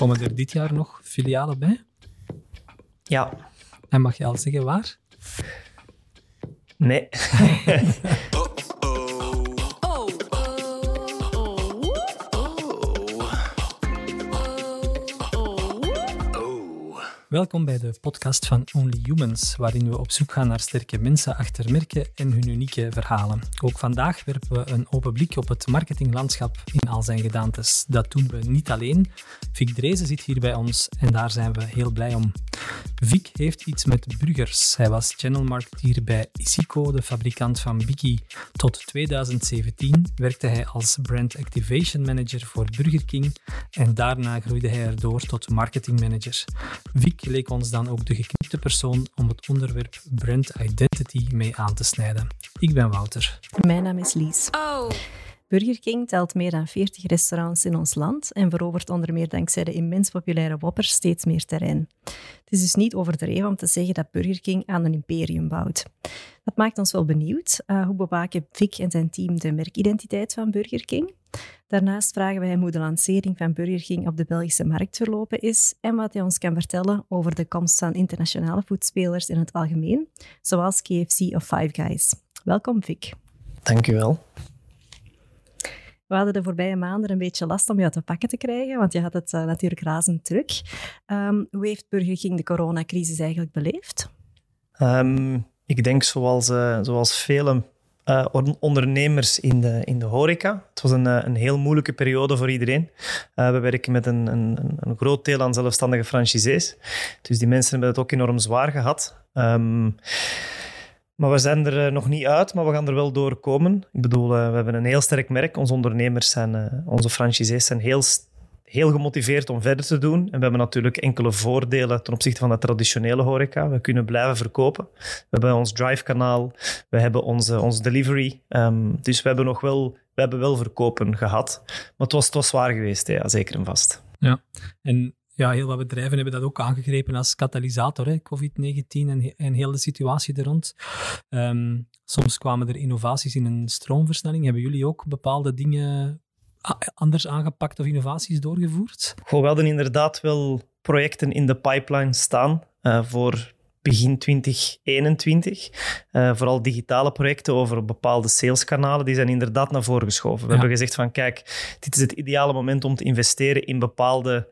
Komen er dit jaar nog filialen bij? Ja. En mag je al zeggen waar? Nee. Welkom bij de podcast van Only Humans, waarin we op zoek gaan naar sterke mensen achter merken en hun unieke verhalen. Ook vandaag werpen we een open blik op het marketinglandschap in al zijn gedaantes. Dat doen we niet alleen. Vic Drezen zit hier bij ons en daar zijn we heel blij om. Vic heeft iets met burgers. Hij was channelmarketeer bij Isico, de fabrikant van Biki. Tot 2017 werkte hij als brand activation manager voor Burger King en daarna groeide hij erdoor tot marketingmanager. Vic leek ons dan ook de geknipte persoon om het onderwerp brand identity mee aan te snijden. Ik ben Wouter. Mijn naam is Lies. Oh. Burger King telt meer dan 40 restaurants in ons land en verovert onder meer dankzij de immens populaire Whopper steeds meer terrein. Het is dus niet overdreven om te zeggen dat Burger King aan een imperium bouwt. Dat maakt ons wel benieuwd. Uh, hoe bewaken Vic en zijn team de merkidentiteit van Burger King? Daarnaast vragen we hem hoe de lancering van Burger King op de Belgische markt verlopen is en wat hij ons kan vertellen over de komst van internationale voedspelers in het algemeen, zoals KFC of Five Guys. Welkom, Vic. Dank u wel. We hadden de voorbije maanden een beetje last om jou te pakken te krijgen, want je had het uh, natuurlijk razend druk. Um, hoe heeft Burger King de coronacrisis eigenlijk beleefd? Um, ik denk zoals, uh, zoals vele uh, ondernemers in de, in de horeca. Het was een, een heel moeilijke periode voor iedereen. we werken met een, een, een groot deel aan zelfstandige franchisees. Dus die mensen hebben het ook enorm zwaar gehad. Um, maar we zijn er eh, nog niet uit, maar we gaan er wel doorkomen. Ik bedoel, uh, we hebben een heel sterk merk. Onze ondernemers zijn, uh, onze franchisees zijn heel, heel gemotiveerd om verder te doen. En we hebben natuurlijk enkele voordelen ten opzichte van de traditionele horeca. We kunnen blijven verkopen. We hebben ons Drive-kanaal, we hebben onze, onze delivery. Um, dus we hebben nog wel, we hebben wel verkopen gehad. Maar het was, het was zwaar geweest, ja, zeker en vast. Ja, en ja, heel wat bedrijven hebben dat ook aangegrepen als katalysator, COVID-19 en, en heel de situatie er rond. Um, soms kwamen er innovaties in een stroomversnelling. Hebben jullie ook bepaalde dingen anders aangepakt of innovaties doorgevoerd? Goh, we hadden inderdaad wel projecten in de pipeline staan uh, voor begin 2021. Uh, vooral digitale projecten over bepaalde saleskanalen, die zijn inderdaad naar voren geschoven. We hebben gezegd van kijk, dit is het ideale moment om te investeren in bepaalde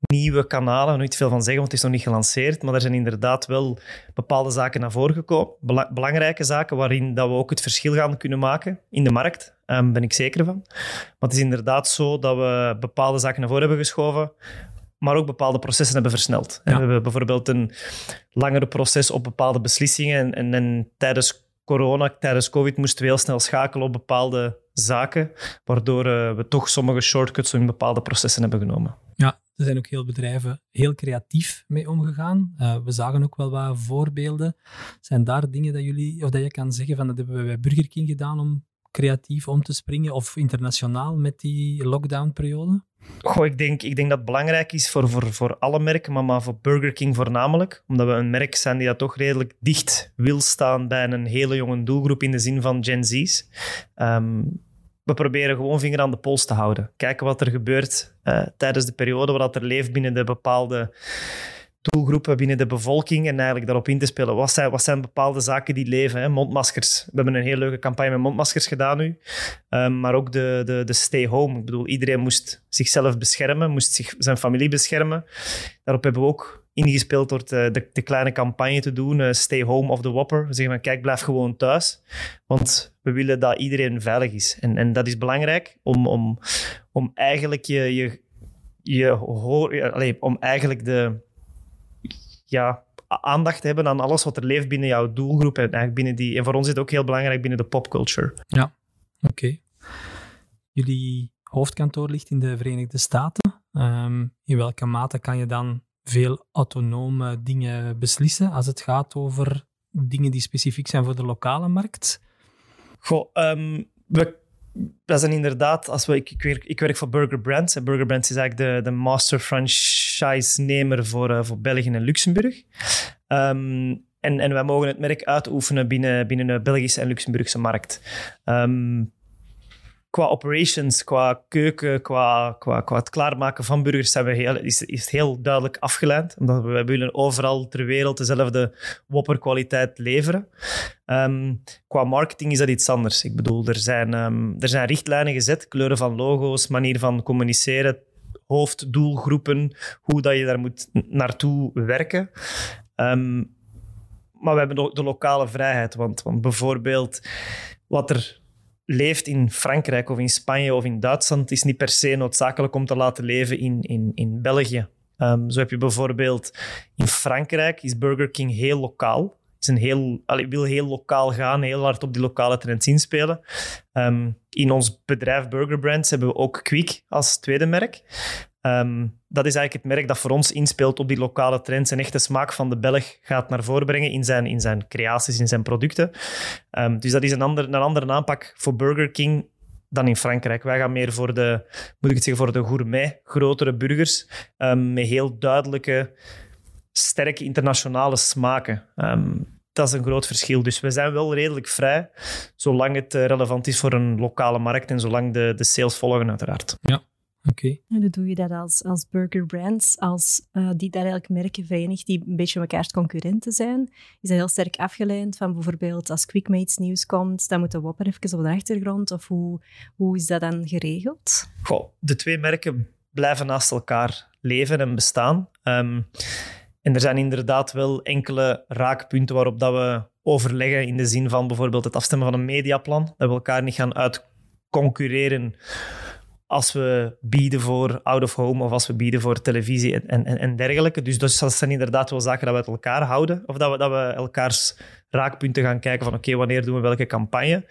nieuwe kanalen, nog niet veel van zeggen, want het is nog niet gelanceerd, maar er zijn inderdaad wel bepaalde zaken naar voren gekomen. belangrijke zaken waarin dat we ook het verschil gaan kunnen maken in de markt, um, ben ik zeker van. Maar het is inderdaad zo dat we bepaalde zaken naar voren hebben geschoven, maar ook bepaalde processen hebben versneld. We hebben bijvoorbeeld een langere proces op bepaalde beslissingen en, en, tijdens corona, tijdens COVID, moesten we heel snel schakelen op bepaalde zaken, waardoor uh, we toch sommige shortcuts in bepaalde processen hebben genomen. Ja, er zijn ook heel bedrijven heel creatief mee omgegaan. Uh, we zagen ook wel wat voorbeelden. Zijn daar dingen dat jullie, of dat je kan zeggen van dat hebben we bij Burger King gedaan om creatief om te springen of internationaal met die lockdown-periode? Goh, ik, denk, ik denk dat het belangrijk is voor, voor, voor alle merken, maar, maar voor Burger King voornamelijk. Omdat we een merk zijn die dat toch redelijk dicht wil staan bij een hele jonge doelgroep in de zin van Gen Z's. Um, we proberen gewoon vinger aan de pols te houden. Kijken wat er gebeurt uh, tijdens de periode wat er leeft binnen de bepaalde doelgroepen binnen de bevolking en eigenlijk daarop in te spelen. Wat zijn, wat zijn bepaalde zaken die leven? Hè? Mondmaskers. We hebben een hele leuke campagne met mondmaskers gedaan nu. Um, maar ook de, de, de stay home. Ik bedoel, iedereen moest zichzelf beschermen, moest zich, zijn familie beschermen. Daarop hebben we ook ingespeeld door de, de, kleine campagne te doen, uh, Stay Home of the Whopper. We zeggen kijk, blijf gewoon thuis. Want we willen dat iedereen veilig is. En, en dat is belangrijk om, om, om eigenlijk je... je, je hoor, allez, om eigenlijk de, ja, aandacht hebben aan alles wat er leeft binnen jouw doelgroep. En, eigenlijk binnen die, en voor ons is het ook heel belangrijk binnen de popculture. Ja, oké. Jullie hoofdkantoor ligt in de Verenigde Staten. Ehm, in welke mate kan je dan veel autonome dingen beslissen als het gaat over dingen die specifiek zijn voor de lokale markt? Goh, um, we zijn inderdaad, als we, ik, ik, werk, ik werk voor Burger Brands. En Burger Brands is eigenlijk de, de master franchise-nemer voor, uh, voor België en Luxemburg. Um, en, en wij mogen het merk uitoefenen binnen, binnen de Belgische en Luxemburgse markt. Um, qua operations, qua keuken, qua, qua, qua het klaarmaken van burgers we heel, is, is heel duidelijk afgeleid. Omdat we, willen overal ter wereld dezelfde Whopper-kwaliteit leveren. Ehm, qua marketing is dat iets anders. Ik bedoel, er zijn, um, er zijn richtlijnen gezet, kleuren van logo's, manier van communiceren, hoofddoelgroepen, hoe dat je daar moet naartoe werken. Um, maar we hebben de, de lokale vrijheid. Want, want bijvoorbeeld wat er leeft in Frankrijk of in Spanje of in Duitsland, is niet per se noodzakelijk om te laten leven in, in, in België. Um, zo heb je bijvoorbeeld in Frankrijk is Burger King heel lokaal. Is heel, wil heel lokaal gaan, heel hard op die lokale trends inspelen. Um, in ons bedrijf Burger Brands hebben we ook Quick als tweede merk. Um, dat is eigenlijk het merk dat voor ons inspeelt op die lokale trends en echt de smaak van de Belg gaat naar voren brengen in zijn, in zijn creaties, in zijn producten. Um, dus dat is een, ander, een andere aanpak voor Burger King dan in Frankrijk. Wij gaan meer voor de, moet ik het zeggen, voor de gourmet, grotere burgers, um, met heel duidelijke, sterke internationale smaken. dat is een groot verschil. Dus we zijn wel redelijk vrij, zolang het eh, relevant is voor een lokale markt en zolang de, de sales volgen, uiteraard. Ja, Oké. En hoe doe je dat als, als burger brands, als uh, die daar eigenlijk merken verenigt die een beetje elkaars concurrenten zijn? Is dat heel sterk afgeleid van bijvoorbeeld als Quickmates nieuws komt, dan moet de Whopper even op de achtergrond? Of hoe, hoe is dat dan geregeld? Goh, de twee merken blijven naast elkaar leven en bestaan. Um, en er zijn inderdaad wel enkele raakpunten waarop dat we overleggen in de zin van bijvoorbeeld het afstemmen van een mediaplan, dat we elkaar niet gaan uitconcurreren als we bieden voor out of home of als we bieden voor televisie en, en, en dergelijke. Dus dat zijn inderdaad wel zaken dat we uit elkaar houden. Of dat we, dat we elkaars raakpunten gaan kijken van oké, wanneer doen we welke campagne.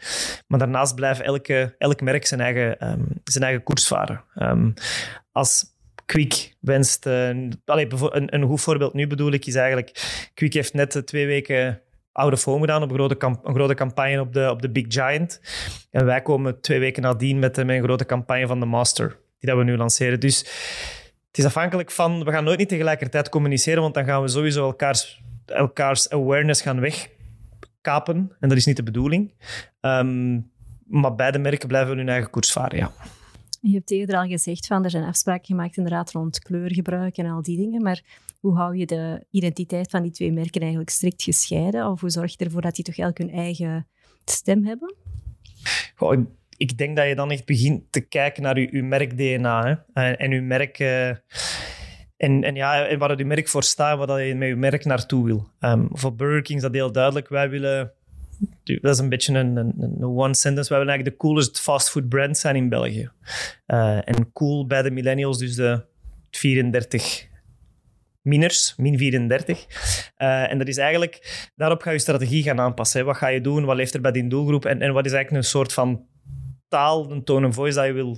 Maar daarnaast blijft elke, elk merk zijn eigen, um, zijn eigen koers varen. Um, als Quick wenst... Uh, allez, een, goed voorbeeld nu bedoel ik is eigenlijk... Quick heeft net twee weken of home gedaan op een grote, een grote campagne op de, op de Big Giant. En wij komen twee weken nadien met, een grote campagne van de Master, die dat we nu lanceren. Dus het is afhankelijk van... We gaan nooit niet tegelijkertijd communiceren, want dan gaan we sowieso elkaars, elkaars awareness gaan wegkapen. En dat is niet de bedoeling. Um, maar beide merken blijven hun eigen koers varen, ja. Je hebt eerder al gezegd van er zijn afspraken gemaakt inderdaad rond kleurgebruik en al die dingen, maar hoe hou je de identiteit van die twee merken eigenlijk strikt gescheiden? Of hoe zorg je ervoor dat die toch elk hun eigen stem hebben? Ik denk dat je dan echt begint te kijken naar je, merk-DNA en, en merk... Uh, en, en, ja, en waar je merk voor staat, waar je met je merk naartoe wil. Um, voor Burger King is dat heel duidelijk. Wij willen dat is een beetje een, one sentence. We willen eigenlijk de coolest fastfood brand zijn in België. Uh, en cool bij de millennials, dus de 34 miners, min 34. Uh, en dat is eigenlijk, daarop ga je strategie gaan aanpassen. Wat ga je doen? Wat leeft er bij die doelgroep? En, en wat is eigenlijk een soort van taal, een tone of voice dat je wil,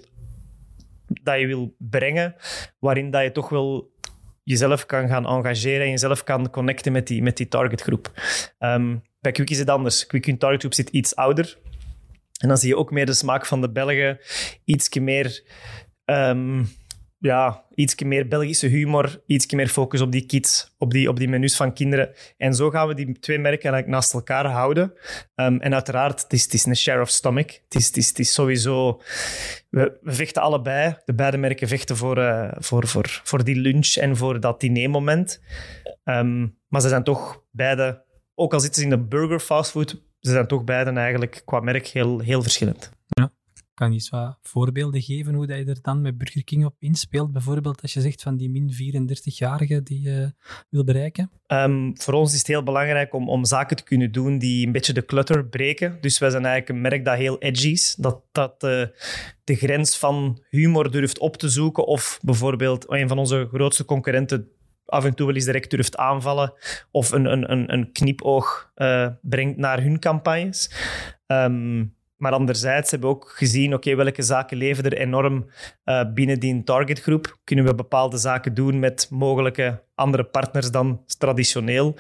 dat je wil brengen, waarin dat je toch wel jezelf kan gaan engageren en jezelf kan connecten met die, met die targetgroep. Um, bij Quick is het anders. Quick in targetgroep zit iets ouder. En dan zie je ook meer de smaak van de Belgen. Iets meer... Um, ja, iets meer Belgische humor, iets meer focus op die kids, op die, op die menus van kinderen. En zo gaan we die twee merken eigenlijk naast elkaar houden. Um, en uiteraard, het is, het is een share of stomach. Het is, het is, het is sowieso... We, vechten allebei. De beide merken vechten voor, uh, voor, voor, voor die lunch en voor dat dinermoment. Um, maar ze zijn toch beide, ook al zitten ze in de burger fastfood, ze zijn toch beide eigenlijk qua merk heel, heel verschillend. Ja. Kan je eens wat voorbeelden geven hoe dat je er dan met Burger King op inspeelt? Bijvoorbeeld als je zegt van die min 34-jarige die je wil bereiken? Um, voor ons is het heel belangrijk om, om zaken te kunnen doen die een beetje de clutter breken. Dus wij zijn eigenlijk een merk dat heel edgy is. Dat, dat uh, de grens van humor durft op te zoeken. Of bijvoorbeeld een van onze grootste concurrenten af en toe wel eens direct durft aanvallen. Of een, een, een, een knipoog uh, brengt naar hun campagnes. Um, maar anderzijds hebben we ook gezien, oké, welke zaken leven er enorm uh, binnen die targetgroep? Kunnen we bepaalde zaken doen met mogelijke andere partners dan traditioneel?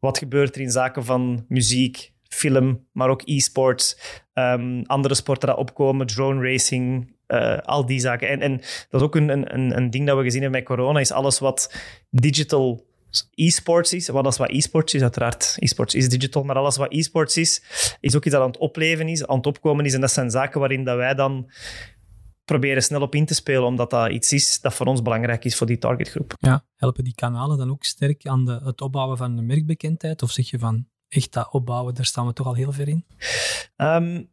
Wat gebeurt er in zaken van muziek, film, maar ook e-sports, um, andere sporten die opkomen, drone racing, uh, al die zaken. En, en dat is ook een, een, een ding dat we gezien hebben met corona, is alles wat digital e-sports is, wat als wat e-sports is, uiteraard, e-sports is digital, maar alles wat e-sports is, is ook iets dat aan het opleven is, aan het opkomen is. En dat zijn zaken waarin dat wij dan proberen snel op in te spelen, omdat dat iets is dat voor ons belangrijk is voor die targetgroep. Ja, helpen die kanalen dan ook sterk aan de, het opbouwen van de merkbekendheid? Of zeg je van, echt dat opbouwen, daar staan we toch al heel ver in? Um,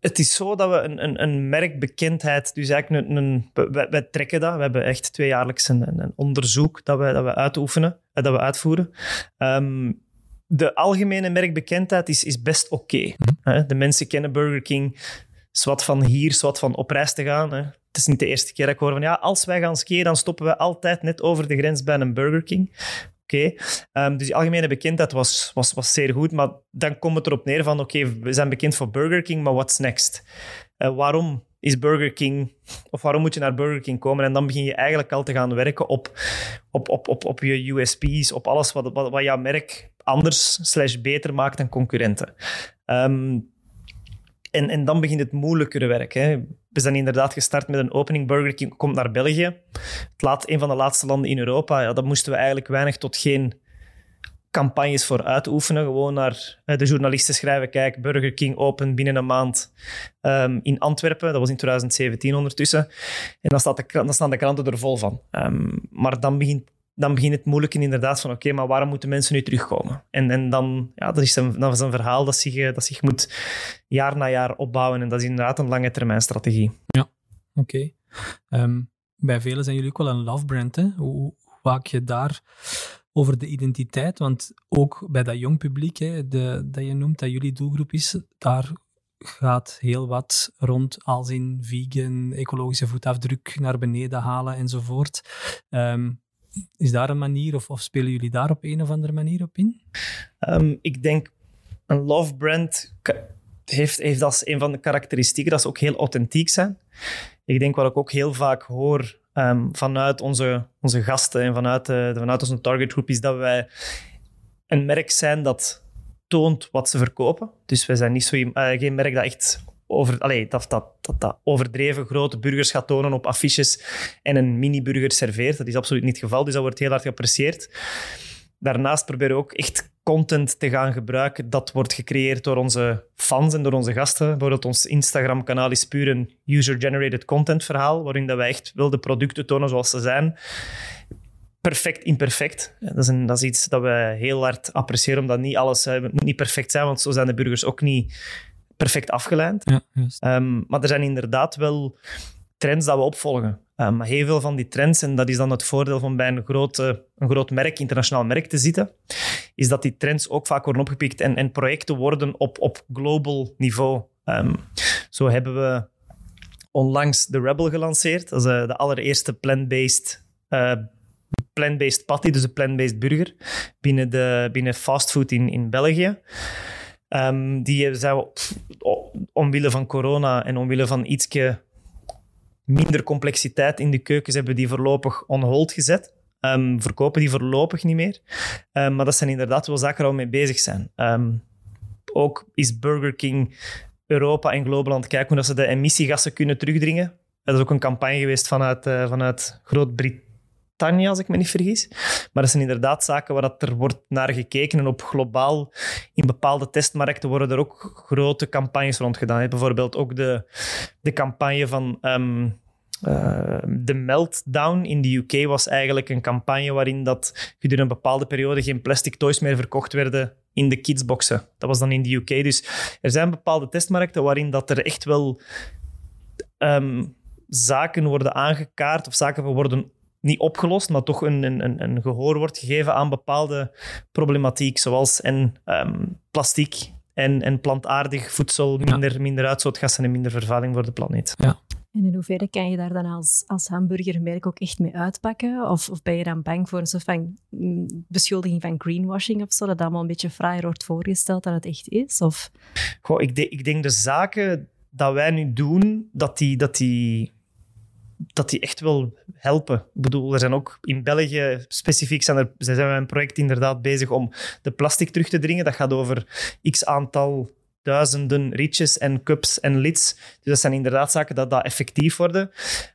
het is zo dat we een, een, een merkbekendheid, dus eigenlijk een, een wij, wij, trekken dat. We hebben echt tweejaarlijks een, een onderzoek dat we, dat we uitoefenen, eh, dat we uitvoeren. Um, de algemene merkbekendheid is, is best oké. Okay. Mhm. De mensen kennen Burger King, zwart van hier, zwart van op reis te gaan. Hè. Het is niet de eerste keer dat ik hoor van ja, als wij gaan skiën, dan stoppen we altijd net over de grens bij een Burger King. Oké, ehm, dus die algemene bekendheid was, was, was zeer goed, maar dan komt het erop neer van oké, we zijn bekend voor Burger King, maar what's next? Uh, waarom is Burger King, of waarom moet je naar Burger King komen? En dan begin je eigenlijk al te gaan werken op, op, op, op, op je USP's, op alles wat, wat, wat jouw merk anders slash beter maakt dan concurrenten. Um, en, en dan begint het moeilijkere werk. Hè. We zijn inderdaad gestart met een opening. Burger King komt naar België. Het laat, een van de laatste landen in Europa. Ja, daar moesten we eigenlijk weinig tot geen campagnes voor uitoefenen. Gewoon naar de journalisten schrijven: kijk, Burger King open binnen een maand um, in Antwerpen. Dat was in 2017 ondertussen. En dan, staat de, dan staan de kranten er vol van. Um, maar dan begint dan begint het moeilijke inderdaad van oké, maar waarom moeten mensen nu terugkomen? En, en dan, ja, dat is, een, dat is een verhaal dat zich, eh, dat zich moet jaar na jaar opbouwen en dat is inderdaad een lange termijn strategie. Ja, oké. Ehm, bij velen zijn jullie ook wel een love brand. Hè? Hoe, hoe waak je daar over de identiteit? Want ook bij dat jong publiek hè, de, dat je noemt, dat jullie doelgroep is, daar gaat heel wat rond als in vegan, ecologische voetafdruk naar beneden halen enzovoort. Um, is daar een manier, of, of, spelen jullie daar op een of andere manier op in? Um, ik denk, een love brand heeft, heeft als een van de karakteristieken dat ze ook heel authentiek zijn. Ik denk wat ik ook heel vaak hoor um, vanuit onze, onze gasten en vanuit, de, vanuit onze targetgroep, is dat wij een merk zijn dat toont wat ze verkopen. Dus wij zijn niet zo, uh, geen merk dat echt over, dat, dat, dat, dat, overdreven grote burgers gaat tonen op affiches en een mini-burger serveert. Dat is absoluut niet het geval, dus dat wordt heel hard geapprecieerd. Daarnaast proberen we ook echt content te gaan gebruiken dat wordt gecreëerd door onze fans en door onze gasten. Bijvoorbeeld ons Instagram-kanaal is puur een user-generated content verhaal, waarin dat wij echt wilde producten tonen zoals ze zijn. Perfect imperfect. Dat is, een, dat is iets dat we heel hard appreciëren, omdat niet alles moet niet perfect zijn, want zo zijn de burgers ook niet perfect afgeleid. Ja, um, maar er zijn inderdaad wel trends dat we opvolgen. Um, maar heel veel van die trends, en dat is dan het voordeel van bij een, grote, een groot merk, internationaal merk te zitten, is dat die trends ook vaak worden opgepikt en, en projecten worden op, op global niveau. Um, zo hebben we onlangs de Rebel gelanceerd. Dat is uh, de allereerste plant-based uh, plant-based patty, dus een plant-based burger, binnen, de, binnen fastfood in, in België. Um, die zijn omwille van corona en omwille van ietsje minder complexiteit in de keukens hebben die voorlopig on hold gezet. Um, verkopen die voorlopig niet meer. Um, maar dat zijn inderdaad wel zaken waar we mee bezig zijn. ook is Burger King Europa en global aan het kijken hoe dat ze de emissiegassen kunnen terugdringen. Dat is ook een campagne geweest vanuit, uh, vanuit Groot-Brittannië Tanja, als ik me niet vergis. Maar dat zijn inderdaad zaken waar dat er wordt naar gekeken. En op globaal, in bepaalde testmarkten, worden er ook grote campagnes rond gedaan. Bijvoorbeeld ook de, de campagne van um, de Meltdown in de UK was eigenlijk een campagne waarin dat gedurende een bepaalde periode geen plastic toys meer verkocht werden in de kidsboxen. Dat was dan in de UK. Dus er zijn bepaalde testmarkten waarin dat er echt wel um, zaken worden aangekaart of zaken worden niet opgelost, maar toch een, een, een gehoor wordt gegeven aan bepaalde problematiek, zoals en, um, plastiek en, en plantaardig voedsel, minder, minder uitstootgassen en minder vervuiling voor de planeet. Ja. En in hoeverre kan je daar dan als, als hamburgermerk ook echt mee uitpakken? Of, of ben je dan bang voor een soort van mm, beschuldiging van greenwashing of zo, dat allemaal een beetje fraaier wordt voorgesteld dan het echt is? Of? Goh, ik, de, ik denk de zaken dat wij nu doen, dat die, dat die dat die echt wel helpen. Ik bedoel, er zijn ook in België specifiek zijn er, zijn een project inderdaad bezig om de plastic terug te dringen. Dat gaat over x aantal duizenden rietjes en cups en lids. Dus dat zijn inderdaad zaken dat, dat effectief worden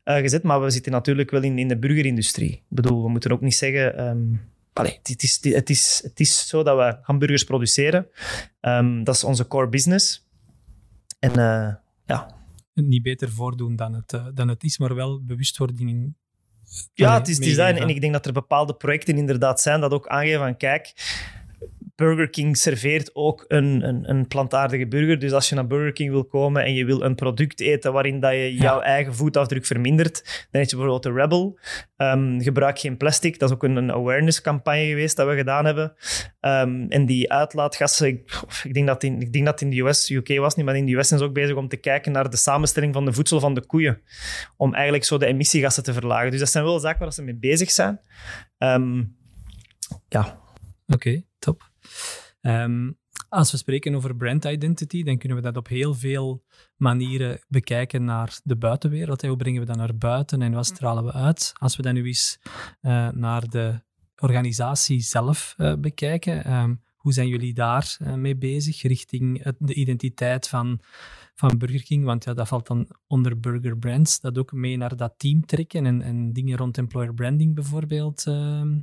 uh, gezet. Maar we zitten natuurlijk wel in, in de burgerindustrie. Ik bedoel, we moeten ook niet zeggen... Um, het, is, het, is, het is zo dat we hamburgers produceren. Um, dat is onze core business. En uh, ja. Niet beter voordoen dan het, uh, dan het is, maar wel bewustwording ja, het is design. En ik denk dat er bepaalde projecten inderdaad zijn dat ook aangeven van kijk, Burger King serveert ook een, een, een, plantaardige burger. Dus als je naar Burger King wil komen en je wil een product eten waarin dat je jouw eigen voetafdruk vermindert, dan is je bijvoorbeeld de Rebel. Um, gebruik geen plastic. Dat is ook een, een awareness campagne geweest dat we gedaan hebben. Um, en die uitlaatgassen, ik, ik, denk dat in, ik denk dat in de US, UK was niet, maar in de US zijn ze ook bezig om te kijken naar de samenstelling van de voedsel van de koeien. Om eigenlijk zo de emissiegassen te verlagen. Dus dat zijn wel zaken waar ze mee bezig zijn. Um, ja. Oké. Ehm, als we spreken over brand identity, dan kunnen we dat op heel veel manieren bekijken naar de buitenwereld. Hoe brengen we dat naar buiten en wat stralen we uit? Als we dan nu eens uh, naar de organisatie zelf uh, bekijken, um, hoe zijn jullie daar uh, mee bezig richting de identiteit van, van Burger King? Want ja, dat valt dan onder Burger Brands. Dat ook mee naar dat team trekken en, en dingen rond employer branding bijvoorbeeld ehm,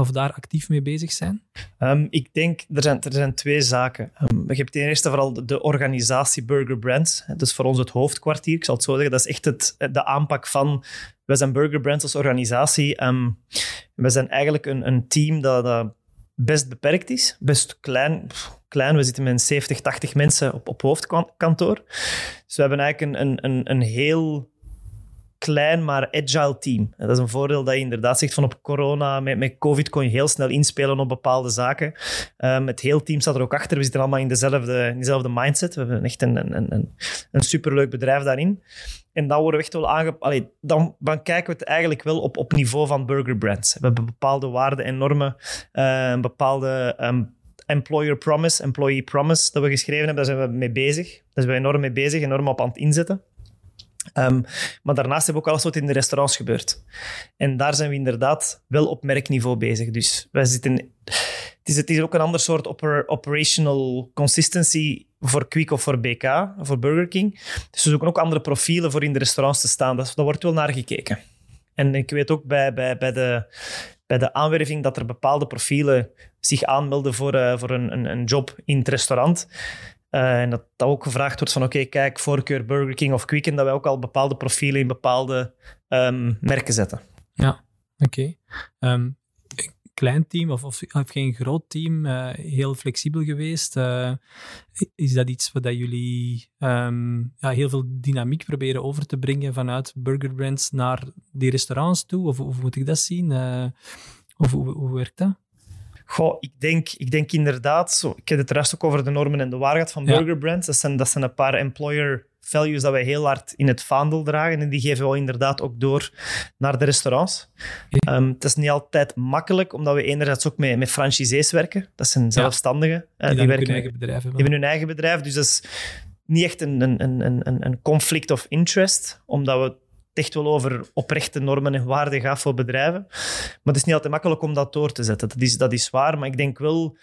of daar actief mee bezig zijn? Um, ik denk, er zijn, er zijn twee zaken. Um, je hebt ten eerste vooral de, organisatie Burger Brands. Dus voor ons het hoofdkwartier, ik zal het zo zeggen. Dat is echt het, de aanpak van... We zijn Burger Brands als organisatie. Um, we zijn eigenlijk een, een team dat, dat best beperkt is. Best klein. klein. We zitten met 70, 80 mensen op, op hoofdkantoor. Dus we hebben eigenlijk een, een, een heel klein, maar agile team. dat is een voordeel dat je inderdaad zegt van op corona, met, met COVID kon je heel snel inspelen op bepaalde zaken. Um, het hele team staat er ook achter. We zitten allemaal in dezelfde, in dezelfde mindset. We hebben echt een, een, een, een superleuk bedrijf daarin. En dan worden we echt wel aangepakt. Dan, dan kijken we het eigenlijk wel op, op niveau van burger brands. We hebben bepaalde waarden en normen, een bepaalde um, employer promise, employee promise dat we geschreven hebben. Daar zijn we mee bezig. Daar zijn we enorm mee bezig, enorm op aan het inzetten. Um, maar daarnaast hebben we ook alles wat in de restaurants gebeurt. En daar zijn we inderdaad wel op merkniveau bezig. Dus wij zitten... Het is, ook een ander soort oper, operational consistency voor Quick of voor BK, voor Burger King. Dus we zoeken ook andere profielen voor in de restaurants te staan. Daar wordt wel naar gekeken. En ik weet ook bij, bij, bij, de, bij de aanwerving dat er bepaalde profielen zich aanmelden voor, uh, voor een, een, een job in het restaurant. Uh, en dat, dat ook gevraagd wordt van oké, kijk, voorkeur Burger King of Quicken, dat wij ook al bepaalde profielen in bepaalde um, merken zetten. Ja, oké. Okay. Um, klein team of, of, geen groot team, uh, heel flexibel geweest. Uh, is dat iets wat jullie um, ja, heel veel dynamiek proberen over te brengen vanuit Burger Brands naar die restaurants toe? Of hoe moet ik dat zien? of hoe, hoe werkt dat? Goh, ik denk, ik denk inderdaad, zo, ik heb het rest ook over de normen en de waarheid van Burger Brands. Dat zijn, dat zijn een paar employer values dat wij heel hard in het vaandel dragen. En die geven we inderdaad ook door naar de restaurants. Um, het is niet altijd makkelijk, omdat we enerzijds ook met, met franchisees werken. Dat zijn zelfstandigen. Ja, die, uh, die werken, hun eigen bedrijf hebben. Die hebben hun eigen bedrijf. Dus dat is niet echt een, een, een, een, een conflict of interest, omdat we echt wel over oprechte normen en waarden gaat voor bedrijven. Maar het is niet altijd makkelijk om dat door te zetten. Dat is, dat is waar, maar ik denk wel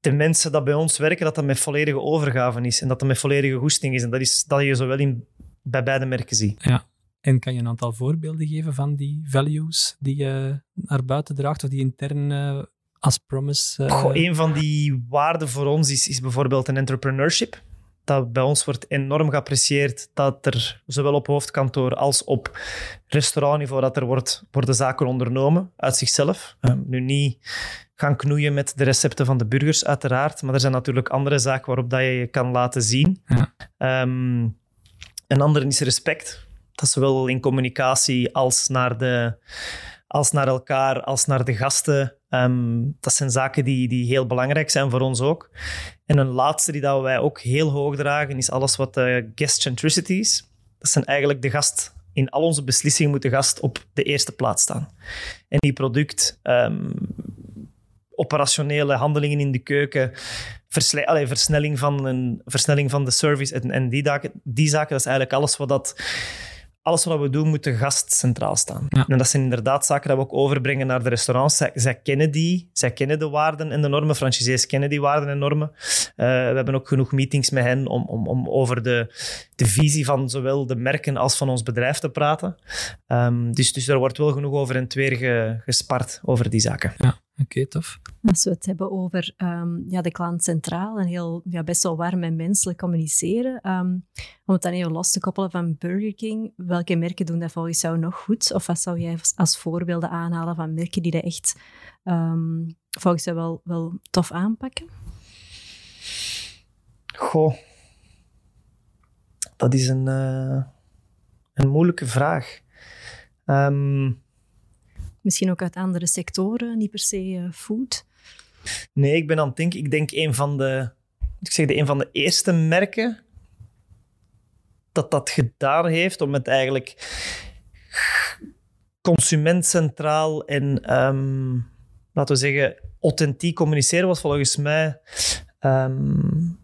de mensen dat bij ons werken, dat dat met volledige overgave is en dat dat met volledige goesting is. En dat is dat je zowel in, bij beide merken ziet. Ja. En kan je een aantal voorbeelden geven van die values die je naar buiten draagt of die intern uh, als promise? Uh... Goh, een van die waarden voor ons is, is bijvoorbeeld een entrepreneurship dat bij ons wordt enorm geapprecieerd dat er zowel op hoofdkantoor als op restaurantniveau dat er wordt, worden zaken ondernomen uit zichzelf. Um, nu niet gaan knoeien met de recepten van de burgers, uiteraard, maar er zijn natuurlijk andere zaken waarop dat je je kan laten zien. Ja. Um, een andere is respect. Dat is zowel in communicatie als naar, de, als naar elkaar, als naar de gasten. Um, dat zijn zaken die, die heel belangrijk zijn voor ons ook. En een laatste die dat wij ook heel hoog dragen, is alles wat uh, guest centricity is. Dat zijn eigenlijk de gast. In al onze beslissingen moet de gast op de eerste plaats staan. En die product, um, operationele handelingen in de keuken, allee, versnelling, van een, versnelling van de service en, en die, die zaken, dat is eigenlijk alles wat dat alles wat we doen moet de gast centraal staan. En dat zijn inderdaad zaken dat we ook overbrengen naar de restaurants. Zij, kennen die, zij kennen de waarden en de normen. Franchisees kennen die waarden en normen. Uh, we hebben ook genoeg meetings met hen om, om, om over de, de visie van zowel de merken als van ons bedrijf te praten. Um, dus, dus er wordt wel genoeg over en twee gespart over die zaken. Ja. Oké, tof. Als we het hebben over um, ja, de klant centraal en heel, ja, best wel warm en menselijk communiceren, um, om het dan even los te koppelen van Burger King, welke merken doen dat volgens jou nog goed? Of wat zou jij als voorbeelden aanhalen van merken die dat echt um, volgens jou wel, wel tof aanpakken? Goh, dat is een, uh, een moeilijke vraag. Um, Misschien ook uit andere sectoren, niet per se uh, food? Nee, ik ben aan het denken. Ik denk een van de, ik zeg de, een van de eerste merken dat dat gedaan heeft om het eigenlijk consumentcentraal en um, laten we zeggen authentiek communiceren was volgens mij. Um,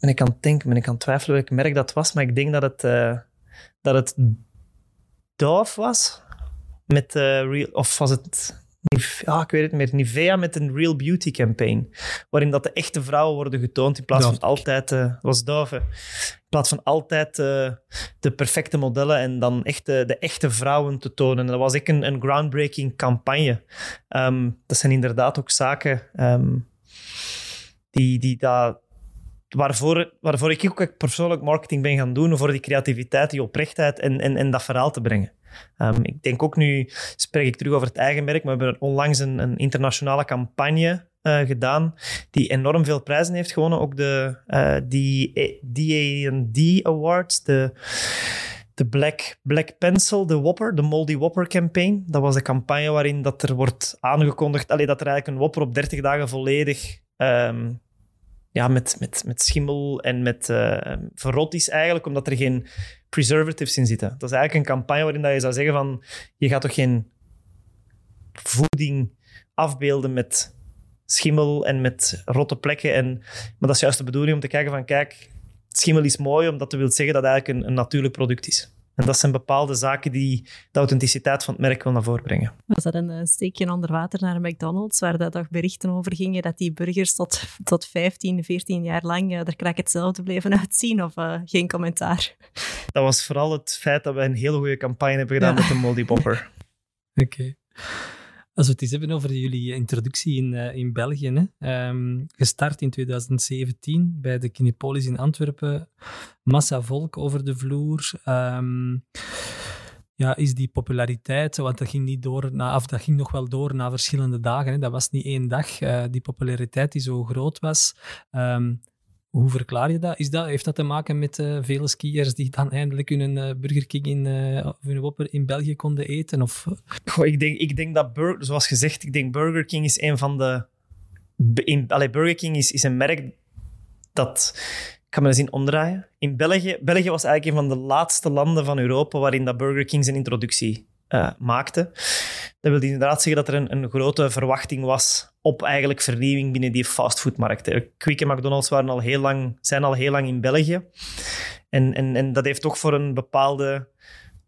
ik kan denken, ik kan twijfelen welk merk dat was, maar ik denk dat het, uh, dat het Dove was met uh, real, of was het ja, ik weet het meer, Nivea met een Real Beauty campaign, waarin dat de echte vrouwen worden getoond in plaats van altijd, uh, was Dove, in plaats van altijd uh, de perfecte modellen en dan echt de, de, echte vrouwen te tonen. dat was echt een, een groundbreaking campagne. Um, dat zijn inderdaad ook zaken um, die, die daar waarvoor, waarvoor ik ook persoonlijk marketing ben gaan doen, voor die creativiteit, die oprechtheid en, en, en dat verhaal te brengen. Um, ik denk ook nu, spreek ik terug over het eigen merk, maar we hebben onlangs een, een internationale campagne uh, gedaan die enorm veel prijzen heeft gewonnen. Ook de uh, D&D Awards, de, de Black, Black Pencil, de Whopper, de Moldy Whopper campaign. Dat was een campagne waarin dat er wordt aangekondigd allee, dat er eigenlijk een Whopper op 30 dagen volledig um, ja, met, met, met schimmel en met verrot is eigenlijk, omdat er geen preservatives in zitten. Dat is eigenlijk een campagne waarin je zou zeggen van, je gaat toch geen voeding afbeelden met schimmel en met rotte plekken. En, maar dat is juist de bedoeling om te kijken van, kijk, schimmel is mooi, omdat dat wil zeggen dat het eigenlijk een, een natuurlijk product is. En dat zijn bepaalde zaken die de authenticiteit van het merk wil naar voren brengen. Was dat een eh, steekje onder water naar McDonald's, waar dat toch berichten over gingen dat die burgers tot, tot 15, 14 jaar lang uh, er krak hetzelfde bleven uitzien? Of uh, geen commentaar? Dat was vooral het feit dat we een hele goede campagne hebben gedaan met de Moldy Popper. Oké. Als we het eens hebben over jullie introductie in, uh, in België. Hè. Um, gestart in 2017 bij de Kinepolis in Antwerpen. Massa volk over de vloer. Um, ja, is die populariteit, want dat ging, niet door na, of dat ging nog wel door na verschillende dagen. Hè. Dat was niet één dag. Uh, die populariteit die zo groot was. Um, hoe verklaar je dat? Is dat heeft dat te maken met uh, vele skiers die dan eindelijk hun uh, Burger King in, uh, of hun Whopper in België konden eten? Of? Ik, denk, ik denk dat, Burger, zoals gezegd, ik denk Burger King is een van de... In, Burger King is, is een merk dat... Ik ga me eens zien omdraaien. In België, België was eigenlijk een van de laatste landen van Europa waarin dat Burger King zijn introductie maakte. Dat wil inderdaad zeggen dat er een, een grote verwachting was op eigenlijk vernieuwing binnen die fastfoodmarkt. Quick en McDonald's waren al heel lang, zijn al heel lang in België. En, en, en dat heeft toch voor een bepaalde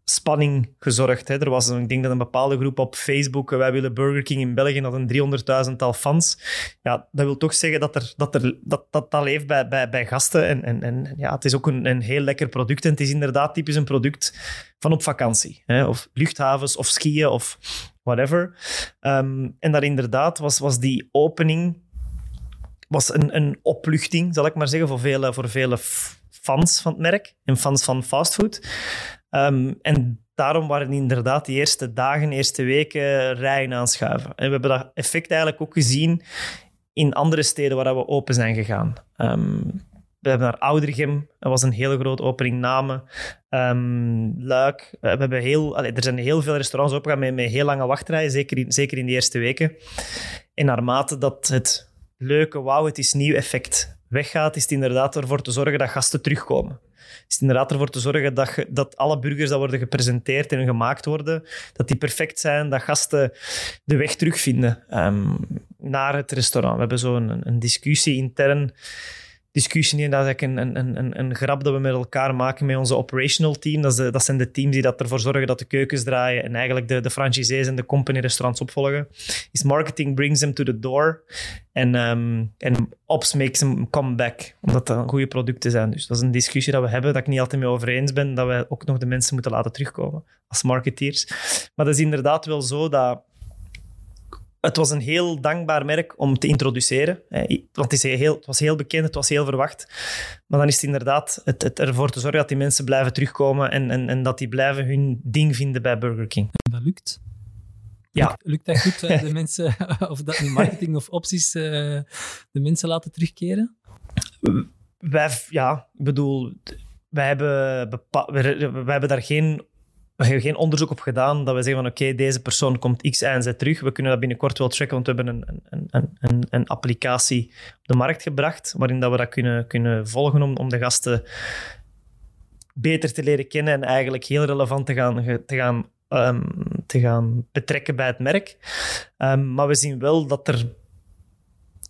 spanning gezorgd. Hè. Er was, ik denk dat een bepaalde groep op Facebook, wij willen Burger King in België, had een 300.000-tal fans. Ja, dat wil toch zeggen dat er, dat, er, dat, dat, dat leeft bij, bij, bij gasten. En, en, en ja, het is ook een, een heel lekker product. En het is inderdaad typisch een product van op vakantie. Hè. Of luchthavens, of skiën, of whatever. Um, en daar inderdaad was, was die opening was een, een opluchting, zal ik maar zeggen, voor vele, voor vele fans van het merk en fans van fastfood. Um, en daarom waren inderdaad die eerste dagen, eerste weken rijen aanschuiven. En we hebben dat effect eigenlijk ook gezien in andere steden waar we open zijn gegaan. Um, we hebben naar Oudergem, dat was een hele grote opening, Namen, um, Luik. We hebben heel, er zijn heel veel restaurants opgegaan met, met heel lange wachtrijen, zeker in, zeker in de eerste weken. En naarmate dat het leuke, wauw, het is nieuw effect weggaat, is het inderdaad ervoor te zorgen dat gasten terugkomen. Is het inderdaad ervoor te zorgen dat, dat alle burgers dat worden gepresenteerd en gemaakt worden, dat die perfect zijn, dat gasten de weg terugvinden um, naar het restaurant. We hebben zo een, een discussie intern discussie niet. Dat is eigenlijk een, een, een, een grap dat we met elkaar maken met onze operational team. Dat, de, dat zijn de teams die dat ervoor zorgen dat de keukens draaien en eigenlijk de, de franchisees en de company restaurants opvolgen. Is marketing brings them to the door en, en ops makes them come back. Omdat dat goede producten zijn. Dus dat is een discussie dat we hebben, dat ik niet altijd mee over eens ben, dat wij ook nog de mensen moeten laten terugkomen als marketeers. Maar dat is inderdaad wel zo dat het was een heel dankbaar merk om te introduceren. Want het, is heel, het was heel bekend, het was heel verwacht. Maar dan is het inderdaad het, het ervoor te zorgen dat die mensen blijven terugkomen en, en, en dat die blijven hun ding vinden bij Burger King. En dat lukt. Ja. Lukt, dat goed, de mensen, of dat nu marketing of opties, uh, de mensen laten terugkeren? Wij, ja, ik bedoel, wij hebben, wij hebben daar geen we hebben geen onderzoek op gedaan dat we zeggen van oké, deze persoon komt X, en Z terug. We kunnen dat binnenkort wel checken, want we hebben een, een, een, een applicatie op de markt gebracht waarin dat we dat kunnen, kunnen volgen om, om de gasten beter te leren kennen en eigenlijk heel relevant te gaan, te gaan, um, te gaan betrekken bij het merk. Um, maar we zien wel dat er...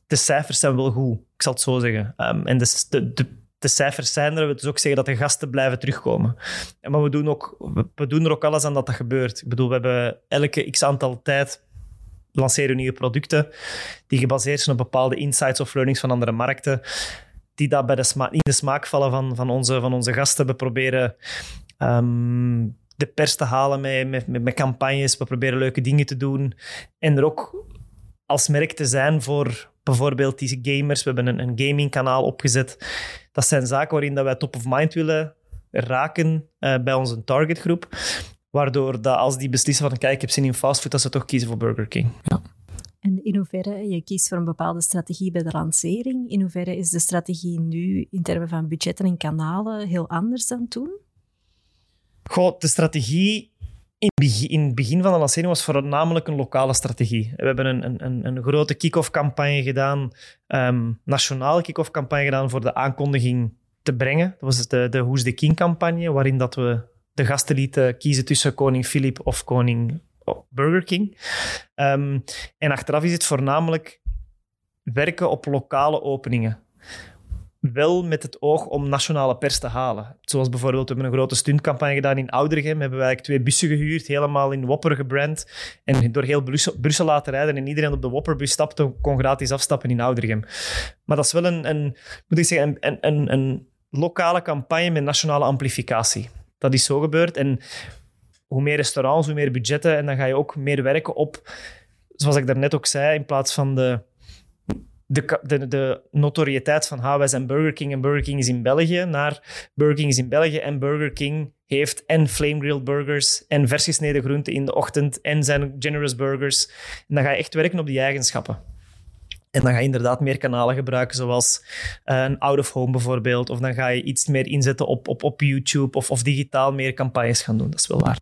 De cijfers zijn wel goed, ik zal het zo zeggen. Um, en de, de, de cijfers zijn er. We dus ook zeggen dat de gasten blijven terugkomen. Maar we doen, ook, we doen er ook alles aan dat dat gebeurt. Ik bedoel, we hebben elke x aantal tijd lanceren nieuwe producten die gebaseerd zijn op bepaalde insights of learnings van andere markten, die dat bij de in de smaak vallen van, van, onze, van onze gasten. We proberen um, de pers te halen met, met, met, campagnes, we proberen leuke dingen te doen en er ook als merk te zijn voor bijvoorbeeld die gamers. We hebben een, een gamingkanaal opgezet. Dat zijn zaken waarin dat wij top of mind willen raken uh, bij onze targetgroep. Waardoor dat als die beslissen van kijk, ik heb zin in fastfood, dat ze toch kiezen voor Burger King. Ja. En in hoeverre, je kiest voor een bepaalde strategie bij de lancering, in hoeverre is de strategie nu in termen van budgetten en kanalen heel anders dan toen? Goh, de strategie in het begin van de lancering was voornamelijk een lokale strategie. We hebben een, een, een grote kick-off campagne gedaan, um, nationale kick-off campagne gedaan voor de aankondiging te brengen. Dat was de, de Who's the King campagne, waarin dat we de gasten lieten kiezen tussen koning Philip of koning Burger King. Um, en achteraf is het voornamelijk werken op lokale openingen wel met het oog om nationale pers te halen. Zoals bijvoorbeeld, we hebben een grote stuntcampagne gedaan in Oudergem. Hebben wij twee bussen gehuurd, helemaal in Wopper gebrand. En door heel Brussel, laten rijden. En iedereen op de Wopperbus stapte, kon gratis afstappen in Oudergem. Maar dat is wel een, een moet ik zeggen, een, een, een lokale campagne met nationale amplificatie. Dat is zo gebeurd. En hoe meer restaurants, hoe meer budgetten. En dan ga je ook meer werken op, zoals ik daarnet ook zei, in plaats van de de, de, de notoriëteit van wij zijn Burger King en Burger King is in België, naar Burger King is in België en Burger King heeft en flame grilled burgers en vers gesneden groenten in de ochtend en zijn generous burgers. En dan ga je echt werken op die eigenschappen. En dan ga je inderdaad meer kanalen gebruiken, zoals uh, een out-of-home bijvoorbeeld. Of dan ga je iets meer inzetten op, op, op YouTube of, of digitaal meer campagnes gaan doen. Dat is wel waar.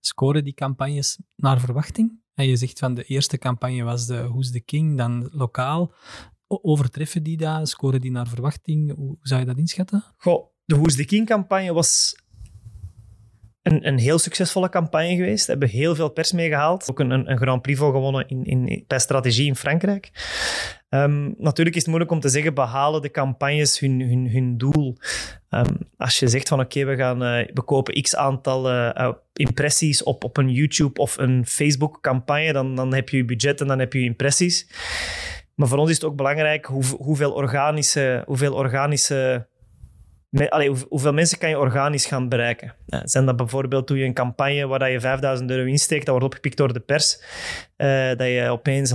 Scoren die campagnes naar verwachting? En je zegt van de eerste campagne was de Who's the King, dan lokaal. Overtreffen die dat? Scoren die naar verwachting? Hoe zou je dat inschatten? Goh, de Who's the King campagne was een, een heel succesvolle campagne geweest. We hebben heel veel pers meegehaald. Ook een, een, Grand Prix voor gewonnen in, in, bij strategie in Frankrijk. Um, natuurlijk is het moeilijk om te zeggen, behalen de campagnes hun, hun, hun doel? Um, als je zegt van oké, we gaan uh, we kopen x aantal uh, impressies op, op een YouTube of een Facebook campagne, dan, dan heb je je budget en dan heb je je impressies. Maar voor ons is het ook belangrijk hoe, hoeveel organische, hoeveel organische Hoeveel mensen kan je organisch gaan bereiken? zijn dat bijvoorbeeld, doe je een campagne waar je 5000 euro insteekt, dat wordt opgepikt door de pers, uh, dat je opeens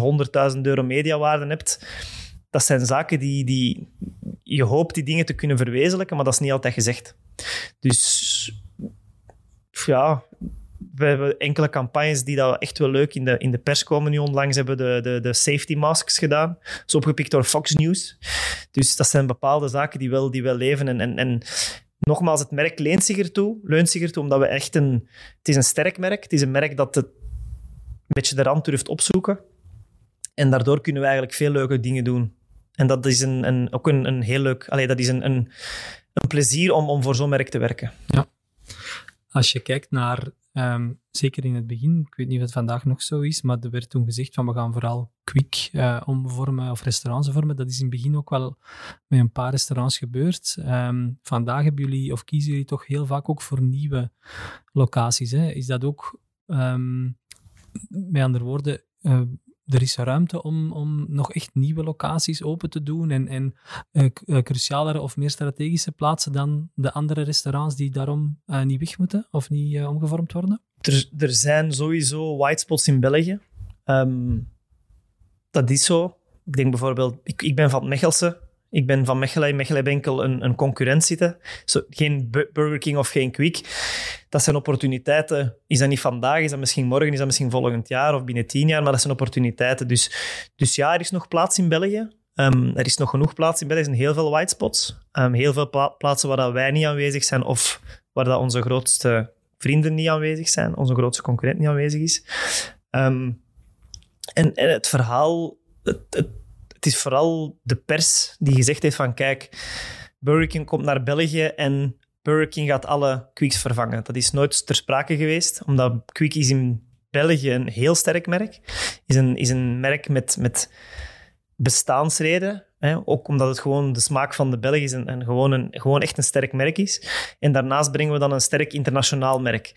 100.000 euro mediawaarde hebt. Dat zijn zaken die, die je hoopt die dingen te kunnen verwezenlijken, maar dat is niet altijd gezegd. Dus ja, we hebben enkele campagnes die dat echt wel leuk in de, in de pers komen nu onlangs. hebben de, de, de safety masks gedaan. Dat is opgepikt door Fox News. Dus dat zijn bepaalde zaken die wel, die wel leven. En, en, en nogmaals, het merk leent zich ertoe. Leunt zich ertoe omdat we echt een... Het is een sterk merk. Het is een merk dat het een beetje de rand durft opzoeken. En daardoor kunnen we eigenlijk veel leuke dingen doen. En dat is een, een, ook een, een heel leuk... Allee, dat is een, een, een plezier om, om voor zo'n merk te werken. Ja. Als je kijkt naar, ehm, zeker in het begin, ik weet niet of het vandaag nog zo is, maar er werd toen gezegd van we gaan vooral quick uh, omvormen of restaurants vormen. Dat is in het begin ook wel met een paar restaurants gebeurd. Ehm, vandaag hebben jullie, of kiezen jullie toch heel vaak ook voor nieuwe locaties. Hè? Is dat ook, um, met andere woorden, uh, er is ruimte om, om nog echt nieuwe locaties open te doen en, en uh, crucialere of meer strategische plaatsen dan de andere restaurants die daarom uh, niet weg moeten of niet omgevormd worden? Er, er zijn sowieso white spots in België. Um, dat is zo. Ik denk bijvoorbeeld, ik, ik ben van het Mechelse. Ik ben van Mechelen. Mechelen heb enkel een, een concurrent zitten. Geen Burger King of geen Quick. Dat zijn opportuniteiten. Is dat niet vandaag, is dat misschien morgen, is dat misschien volgend jaar of binnen tien jaar, maar dat zijn opportuniteiten. Dus, dus ja, er is nog plaats in België. Um, er is nog genoeg plaats in België. Er zijn heel veel white spots. Um, heel veel pla plaatsen waar dat wij niet aanwezig zijn of waar dat onze grootste vrienden niet aanwezig zijn, onze grootste concurrent niet aanwezig is. Um, en, en, het verhaal, het, het, is vooral de pers die gezegd heeft van kijk, Burger King komt naar België en Burger King gaat alle Quicks vervangen. Dat is nooit ter sprake geweest, omdat Quick is in België een heel sterk merk. Is een, is een merk met, met bestaansreden. Hè? Ook omdat het gewoon de smaak van de Belg is en, gewoon, een, gewoon echt een sterk merk is. En daarnaast brengen we dan een sterk internationaal merk.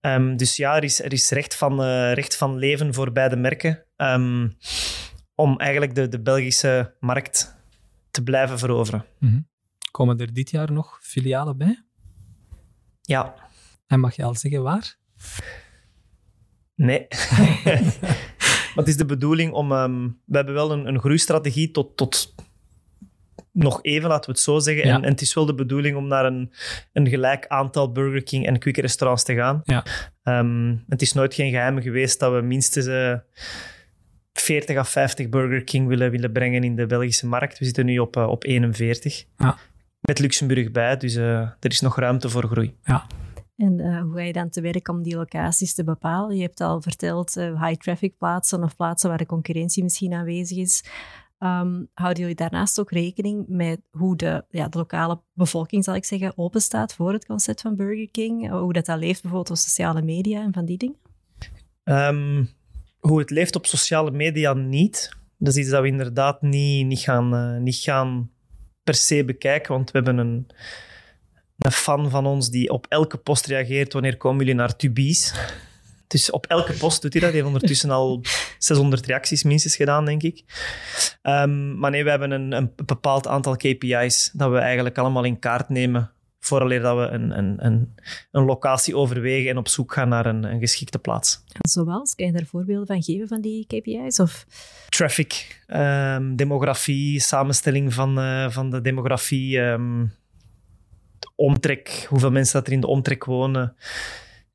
Um, dus ja, er is, er is recht, van, uh, recht van leven voor beide merken. Um, om eigenlijk de, de Belgische markt te blijven veroveren. Mm -hmm. Komen er dit jaar nog filialen bij? Ja. En mag je al zeggen waar? Nee. maar het is de bedoeling om... Um, we hebben wel een, een groeistrategie tot, tot nog even, laten we het zo zeggen. Ja. En, en, het is wel de bedoeling om naar een, een gelijk aantal Burger King en Quick restaurants te gaan. Ja. Um, het is nooit geen geheim geweest dat we minstens uh, 40 à 50 Burger King willen, willen brengen in de Belgische markt. We zitten nu op, uh, op 41. Ja. Met Luxemburg bij, dus uh, er is nog ruimte voor groei. Ja. En uh, hoe ga je dan te werk om die locaties te bepalen? Je hebt al verteld uh, high-traffic plaatsen of plaatsen waar de concurrentie misschien aanwezig is. Um, houden jullie daarnaast ook rekening met hoe de, ja, de lokale bevolking, zal ik zeggen, openstaat voor het concept van Burger King? Hoe dat, dat leeft bijvoorbeeld op sociale media en van die dingen? Um, hoe het leeft op sociale media niet. Dat is iets dat we inderdaad niet, niet, gaan, uh, niet gaan per se bekijken, want we hebben een, een fan van ons die op elke post reageert wanneer komen jullie naar Tubies. Dus op elke post doet hij dat. Hij heeft ondertussen al 600 reacties minstens gedaan, denk ik. Um, maar nee, we hebben een, een, bepaald aantal KPI's dat we eigenlijk allemaal in kaart nemen vooraleer dat we een, een, een, een, locatie overwegen en op zoek gaan naar een, een geschikte plaats. Zoals? Kan je daar voorbeelden van geven van die KPI's? Of? Traffic, um, demografie, samenstelling van, uh, van de demografie, um, de omtrek, hoeveel mensen dat er in de omtrek wonen.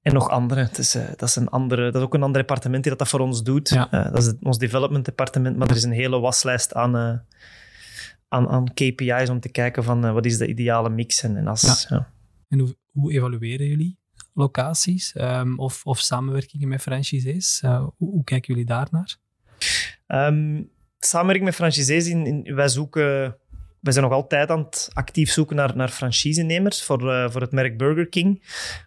En nog andere. Het is, uh, dat, is een andere. dat is ook een ander departement die dat, dat voor ons doet. Ja. Uh, dat is het, ons development departement, maar er is een hele waslijst aan, uh, aan, aan KPI's om te kijken van wat is de ideale mix. En, en, als, ja. Ja. en hoe, hoe, evalueren jullie locaties um, of, of samenwerkingen met franchisees? hoe, hoe, kijken jullie daarnaar? Um, samenwerking met franchisees, in, in, wij zoeken we zijn nog altijd aan het actief zoeken naar, naar franchisenemers voor, uh, voor het merk Burger King.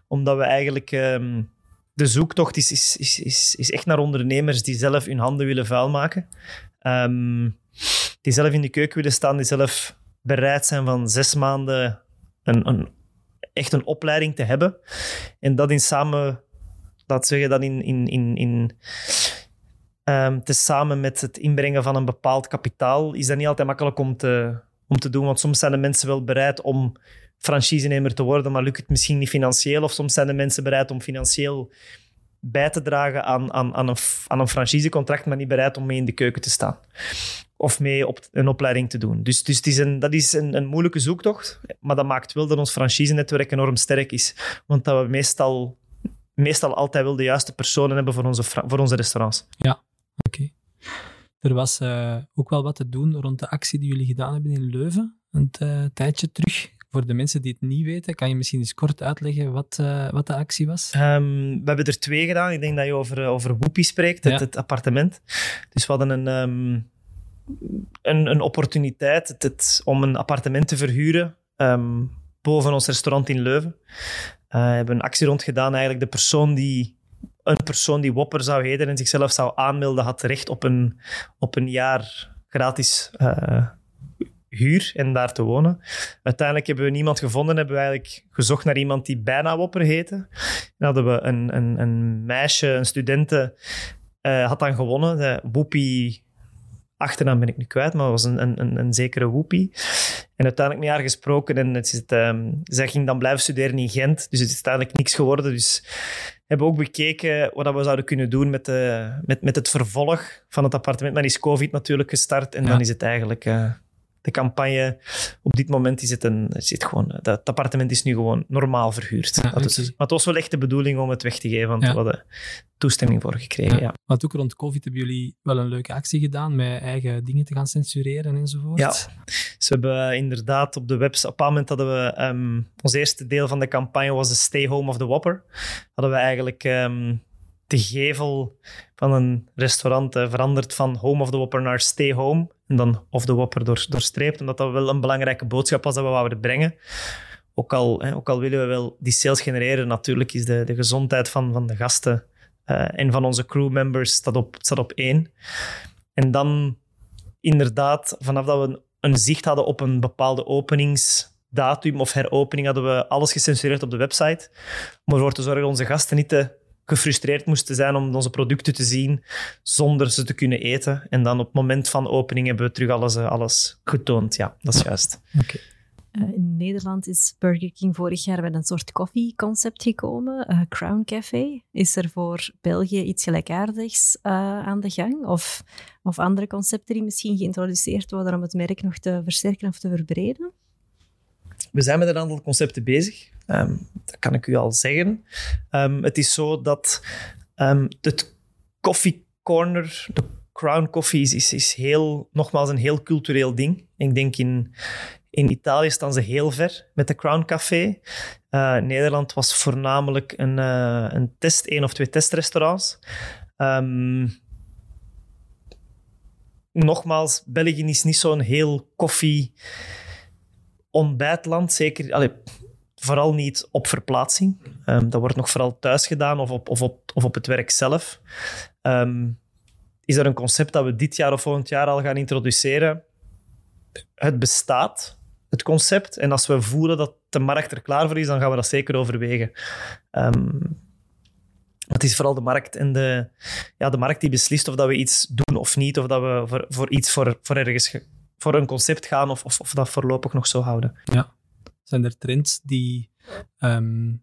Omdat we eigenlijk... Um, de zoektocht is, is, is, is, is echt naar ondernemers die zelf hun handen willen vuilmaken. Um, die zelf in de keuken willen staan, die zelf bereid zijn van zes maanden een, een, echt een opleiding te hebben. En dat in samen... Dat zeggen dat in... in, in, in um, tezamen met het inbrengen van een bepaald kapitaal is dat niet altijd makkelijk om te, om te doen. Want soms zijn de mensen wel bereid om franchisenemer te worden, maar lukt het misschien niet financieel. Of soms zijn de mensen bereid om financieel bij te dragen aan, aan, aan, een, aan een franchisecontract, maar niet bereid om mee in de keuken te staan. Of mee op een opleiding te doen. Dus, dus het is een, dat is een, een moeilijke zoektocht, maar dat maakt wel dat ons franchise-netwerk enorm sterk is. Want dat we meestal, meestal altijd wel de juiste personen hebben voor onze, voor onze restaurants. Ja, oké. Okay. Er was uh, ook wel wat te doen rond de actie die jullie gedaan hebben in Leuven, een uh, tijdje terug. Voor de mensen die het niet weten, kan je misschien eens kort uitleggen wat, uh, wat de actie was? Um, we hebben er twee gedaan. Ik denk dat je over, over Woepie spreekt, het, ja. het, appartement. Dus we hadden een, um, een, een, opportuniteit het, om een appartement te verhuren um, boven ons restaurant in Leuven. uh, hebben een actie rondgedaan. Eigenlijk de persoon die een persoon die Whopper zou heten en zichzelf zou aanmelden, had recht op een, op een jaar gratis uh, huur en daar te wonen. Uiteindelijk hebben we niemand gevonden. Hebben we eigenlijk gezocht naar iemand die bijna Wopper heette. Dan hadden we een, een, een meisje, een studente, uh, had dan gewonnen. De achternaam ben ik nu kwijt, maar was een, een, een, zekere Whoopi. En uiteindelijk met haar gesproken en het is um, zij ging dan blijven studeren in Gent. Dus het is uiteindelijk niks geworden. Dus hebben ook bekeken wat we zouden kunnen doen met, de, met, met het vervolg van het appartement. Maar is COVID natuurlijk gestart en dan is het eigenlijk... Uh, de campagne. Op dit moment is het, een, zit gewoon, dat appartement is nu gewoon normaal verhuurd. Ja, maar het was wel echt de bedoeling om het weg te geven, want we hadden toestemming voor gekregen. Ja. Want ook rond COVID hebben jullie wel een leuke actie gedaan met eigen dingen te gaan censureren enzovoort. Ja, we hebben inderdaad op de website, op een moment hadden we, um, ons eerste deel van de campagne was de Stay Home of the Whopper. Hadden we eigenlijk um, de gevel van een restaurant uh, veranderd van Home of the Whopper naar Stay Home. En dan of de Whopper door, doorstreept, omdat dat wel een belangrijke boodschap was dat we wouden brengen. Ook al, hè, ook al willen we wel die sales genereren, natuurlijk is de, de gezondheid van, van de gasten uh, en van onze crewmembers staat op, staat op één. En dan inderdaad, vanaf dat we een, een zicht hadden op een bepaalde openingsdatum of heropening, hadden we alles gecensureerd op de website. Om ervoor te zorgen dat onze gasten niet te gefrustreerd moesten zijn om onze producten te zien zonder ze te kunnen eten. En dan op het moment van opening hebben we terug alles, eh, alles getoond. Ja, dat is juist. Okay. Uh, in Nederland is Burger King vorig jaar met een soort koffieconcept gekomen. Uh, Crown Café. Is er voor België iets gelijkaardigs uh, aan de gang? Of, of andere concepten die misschien geïntroduceerd worden om het merk nog te versterken of te verbreden? We zijn met een aantal concepten bezig. Um, dat kan ik u al zeggen. Um, het is zo dat um, het Coffee Corner, de Crown Coffee, is, is, heel, nogmaals een heel cultureel ding. Ik denk in, in Italië staan ze heel ver met de Crown Café. Uh, Nederland was voornamelijk een, uh, een test, één of twee testrestaurants. nogmaals, België is niet zo'n heel koffie ontbijtland. Zeker, vooral niet op verplaatsing. Um, dat wordt nog vooral thuis gedaan of op, of op, of op het werk zelf. Um, is er een concept dat we dit jaar of volgend jaar al gaan introduceren? Het bestaat, het concept. En als we voelen dat de markt er klaar voor is, dan gaan we dat zeker overwegen. Um, het is vooral de markt en de, ja, de markt die beslist of dat we iets doen of niet, of dat we voor, voor iets voor, voor ergens voor een concept gaan of, of, of dat voorlopig nog zo houden. Ja. Zijn er trends die, um,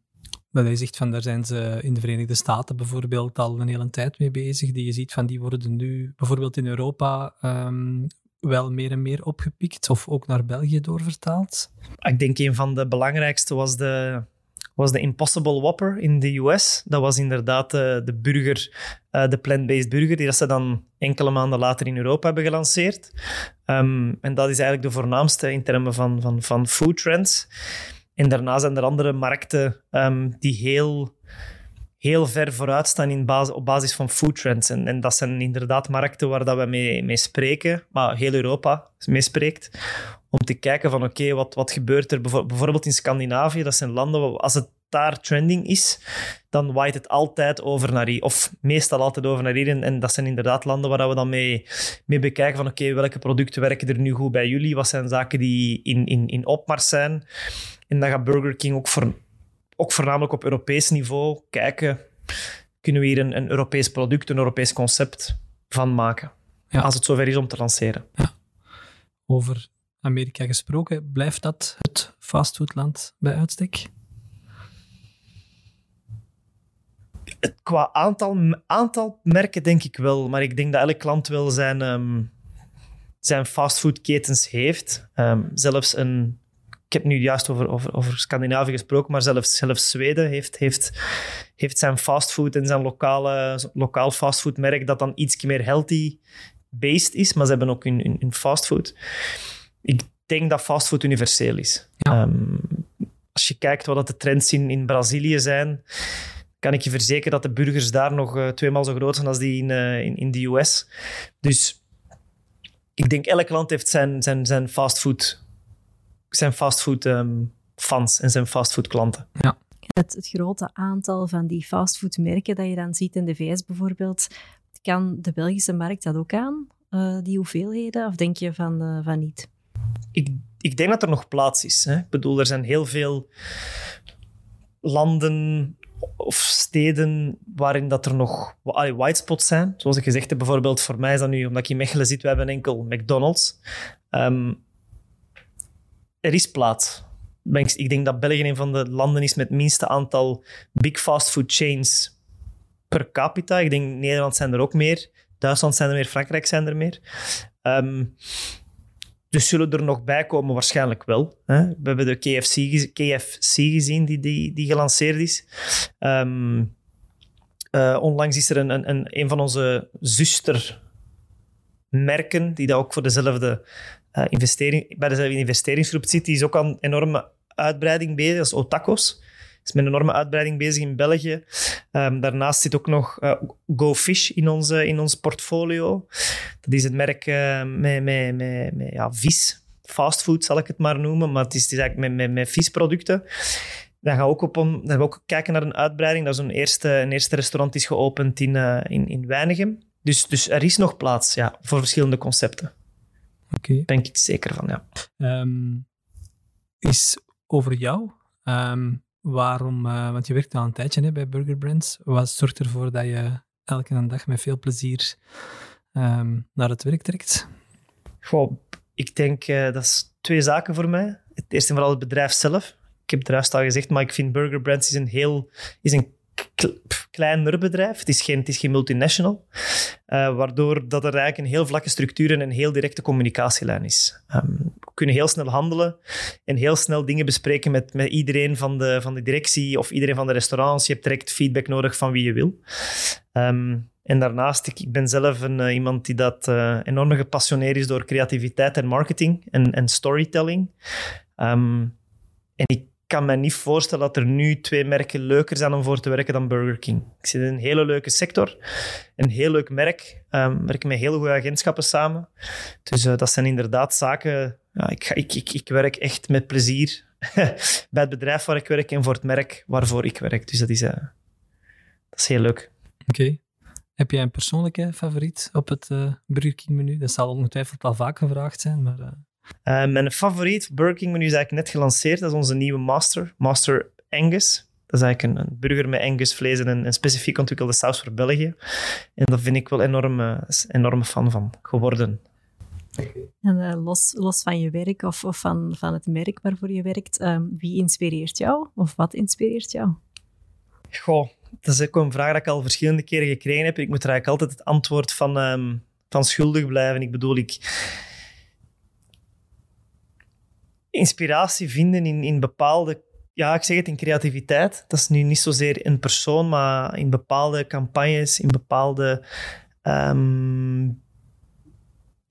dat je zegt van daar zijn ze in de Verenigde Staten bijvoorbeeld al een hele tijd mee bezig, die je ziet van die worden nu bijvoorbeeld in Europa um, wel meer en meer opgepikt of ook naar België doorvertaald? Ik denk een van de belangrijkste was de was de Impossible Whopper in de US. Dat was inderdaad uh, de burger, uh, de plant-based burger, die dat ze dan enkele maanden later in Europa hebben gelanceerd. Um, en dat is eigenlijk de voornaamste in termen van, van, van food trends. En daarna zijn er andere markten um, die heel, heel ver vooruit staan in basis, op basis van food trends. En, en dat zijn inderdaad markten waar dat we mee, mee spreken, maar heel Europa mee spreekt om te kijken van oké, wat, wat gebeurt er bijvoorbeeld in Scandinavië? Dat zijn landen, waar, als het daar trending is, dan waait het altijd over naar hier. Of meestal altijd over naar hier. En, dat zijn inderdaad landen waar we dan mee, mee bekijken van oké, welke producten werken er nu goed bij jullie? Wat zijn zaken die in, in, in opmars zijn? En dan gaat Burger King ook, voor, ook voornamelijk op Europees niveau kijken, kunnen we hier een, een Europees product, een Europees concept van maken? Ja. Als het zover is om te lanceren. Ja. Over Amerika gesproken, blijft dat het fastfoodland bij uitstek? Qua aantal, aantal merken denk ik wel, maar ik denk dat elk klant wel zijn, um, zijn fastfoodketens heeft. Ehm, zelfs een, ik heb nu juist over, over, over Scandinavië gesproken, maar zelfs, zelfs Zweden heeft, heeft, heeft zijn fastfood en zijn lokale, lokaal fastfoodmerk dat dan iets meer healthy-based is, maar ze hebben ook hun, hun, hun fastfood ik denk dat fastfood universeel is. Ehm, als je kijkt wat de trends in, in Brazilië zijn, kan ik je verzekeren dat de burgers daar nog uh, tweemaal zo groot zijn als die in, uh, in, in de US. Dus ik denk elk land heeft zijn, zijn, zijn fastfood, zijn fastfood um, fans en zijn fastfood klanten. Ja. het, het grote aantal van die fastfoodmerken dat je dan ziet in de VS bijvoorbeeld, kan de Belgische markt dat ook aan, uh, die hoeveelheden? Of denk je van, uh, van niet? Ik, ik denk dat er nog plaats is. Hè. Ik bedoel, er zijn heel veel landen of steden waarin dat er nog white spots zijn. Zoals ik gezegd heb, bijvoorbeeld voor mij is dat nu, omdat ik in Mechelen zit, we hebben enkel McDonald's. Um, er is plaats. Ik denk dat België een van de landen is met het minste aantal big fast food chains per capita. Ik denk Nederland zijn er ook meer. Duitsland zijn er meer, Frankrijk zijn er meer. Um, dus zullen er nog bij komen? Waarschijnlijk wel. Hè? We hebben de KFC, KFC gezien die, die, die gelanceerd is. Um, uh, onlangs is er een, een, een van onze zustermerken, die dat ook voor dezelfde uh, investering, bij dezelfde investeringsgroep zit, die is ook aan enorme uitbreiding bezig, is Otakos is met een enorme uitbreiding bezig in België. Um, daarnaast zit ook nog uh, Go Fish in, onze, in ons portfolio. Dat is het merk uh, met, met, met, met ja, vis. Fastfood zal ik het maar noemen, maar het is, het is eigenlijk met, met, met visproducten. Dan gaan we ook, op dan gaan we ook kijken naar een uitbreiding. Dat is een eerste, een eerste restaurant is geopend in, uh, in, in Weinigem. Dus, dus er is nog plaats ja, voor verschillende concepten. Oké. Okay. Denk ik zeker van, ja. Um, is over jou um, waarom, uh, want je werkt al een tijdje bij Burger Brands. Wat zorgt ervoor dat je elke dag met veel plezier um, naar het werk trekt? Goh, ik denk uh, dat is twee zaken voor mij. Het eerste en vooral het bedrijf zelf. Ik heb het juist al gezegd, maar ik vind Burger Brands is een heel is een kleiner bedrijf. Het is geen, het is geen multinational. Uh, waardoor dat er eigenlijk een heel vlakke structuur en een heel directe communicatielijn is. We kunnen heel snel handelen en heel snel dingen bespreken met, met iedereen van de, van de directie of iedereen van de restaurants. Je hebt direct feedback nodig van wie je wil. Um, en daarnaast, ik, ben zelf een, uh, iemand die dat uh, enorm gepassioneerd is door creativiteit en marketing en, en storytelling. Um, en ik kan me niet voorstellen dat er nu twee merken leuker zijn om voor te werken dan Burger King. Ik zit in een hele leuke sector, een heel leuk merk, um, werken met hele goede agentschappen samen. Dus uh, dat zijn inderdaad zaken... Ja, ik, ik, ik, ik werk echt met plezier bij het bedrijf waar ik werk en voor het merk waarvoor ik werk. Dus dat is, uh, dat is heel leuk. Oké. Okay. Heb jij een persoonlijke favoriet op het uh, Burger King menu? Dat zal ongetwijfeld al vaak gevraagd zijn, maar... Uh, mijn favoriet Burger King menu is eigenlijk net gelanceerd. Dat is onze nieuwe Master, Master Angus. Dat is eigenlijk een, een burger met Angus vlees en een, een, specifiek ontwikkelde saus voor België. En daar vind ik wel enorm, enorme fan van geworden. En uh, los, los van je werk of, of van, van het merk waarvoor je werkt, um, wie inspireert jou? Of wat inspireert jou? Goh, dat is ook een vraag die ik al verschillende keren gekregen heb. Ik moet er eigenlijk altijd het antwoord van, um, van schuldig blijven. Ik bedoel, ik inspiratie vinden in, in bepaalde, ja, ik zeg het in creativiteit. Dat is nu niet zozeer een persoon, maar in bepaalde campagnes, in bepaalde um,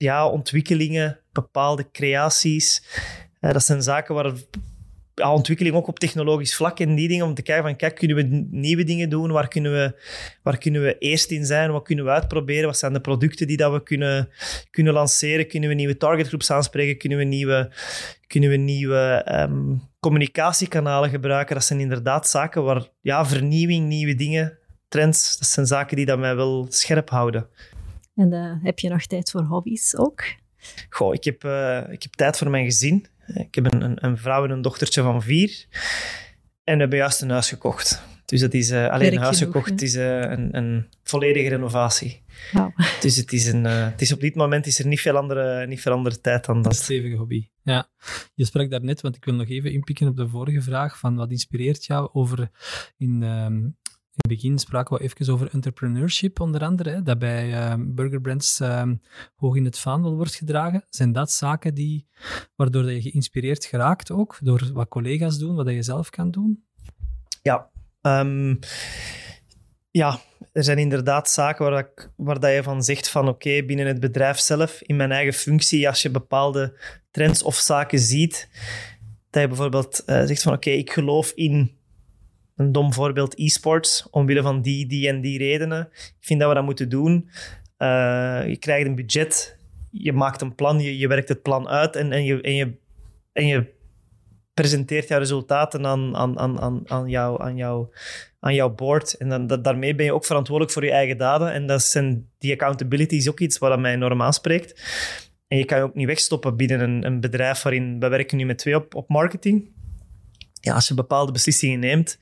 ja, ontwikkelingen, bepaalde creaties. Uh, dat zijn zaken waar ontwikkeling ook op technologisch vlak en die dingen, om te kijken van, kijk, kunnen we nieuwe dingen doen? Waar kunnen we, waar kunnen we eerst in zijn? Wat kunnen we uitproberen? Wat zijn de producten die dat we kunnen, kunnen lanceren? Kunnen we nieuwe targetgroeps aanspreken? Kunnen we nieuwe, kunnen we nieuwe um, communicatiekanalen gebruiken? Dat zijn inderdaad zaken waar, ja, vernieuwing, nieuwe dingen, trends, dat zijn zaken die dat mij wel scherp houden. En uh, heb je nog tijd voor hobby's ook? Goh, ik heb, uh, ik heb tijd voor mijn gezin. Ik heb een, een, een, vrouw en een dochtertje van vier. En we hebben juist een huis gekocht. Dus dat is uh, alleen een huis gekocht. Het is uh, een, een, volledige renovatie. Wow. Dus het is, een, uh, het is op dit moment is er niet veel andere, niet veel andere tijd dan dat. Een stevige hobby. Ja. Je sprak daarnet, want ik wil nog even inpikken op de vorige vraag, van wat inspireert jou over in, um, in het begin spraken we even over entrepreneurship, onder andere, dat bij uh, Burger Brands uh, hoog in het vaandel wordt gedragen. Zijn dat zaken die, waardoor je geïnspireerd geraakt ook, door wat collega's doen, wat je zelf kan doen? Ja, um, ja er zijn inderdaad zaken waar, ik, waar dat je van zegt van oké, binnen het bedrijf zelf, in mijn eigen functie, als je bepaalde trends of zaken ziet, dat je bijvoorbeeld uh, zegt van oké, ik geloof in een dom voorbeeld e-sports, omwille van die, die en die redenen. Ik vind dat we dat moeten doen. Uh, je krijgt een budget, je maakt een plan, je, je werkt het plan uit en, en, je, en, je, en je presenteert jouw resultaten aan, aan, aan, aan, aan, jou, aan, jou, aan jouw board. En dan, daarmee ben je ook verantwoordelijk voor je eigen daden. En dat zijn, die accountability is ook iets wat mij enorm aanspreekt. En je kan je ook niet wegstoppen binnen een, een bedrijf waarin we werken nu met twee op, op marketing. Ja, als je bepaalde beslissingen neemt,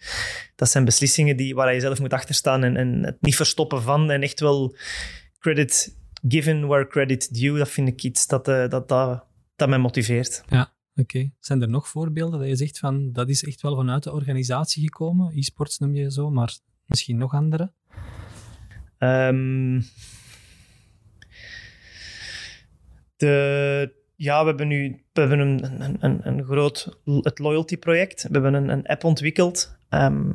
dat zijn beslissingen die, waar je zelf moet achterstaan en, en het niet verstoppen van en echt wel credit given where credit due, dat vind ik iets dat, uh, dat, dat, dat mij motiveert. Ja, oké. Zijn er nog voorbeelden dat je zegt van dat is echt wel vanuit de organisatie gekomen? E-sports noem je zo, maar misschien nog andere? Um, de, ja, we hebben nu we hebben een, een, een, een groot het loyalty project. We hebben een, een app ontwikkeld um,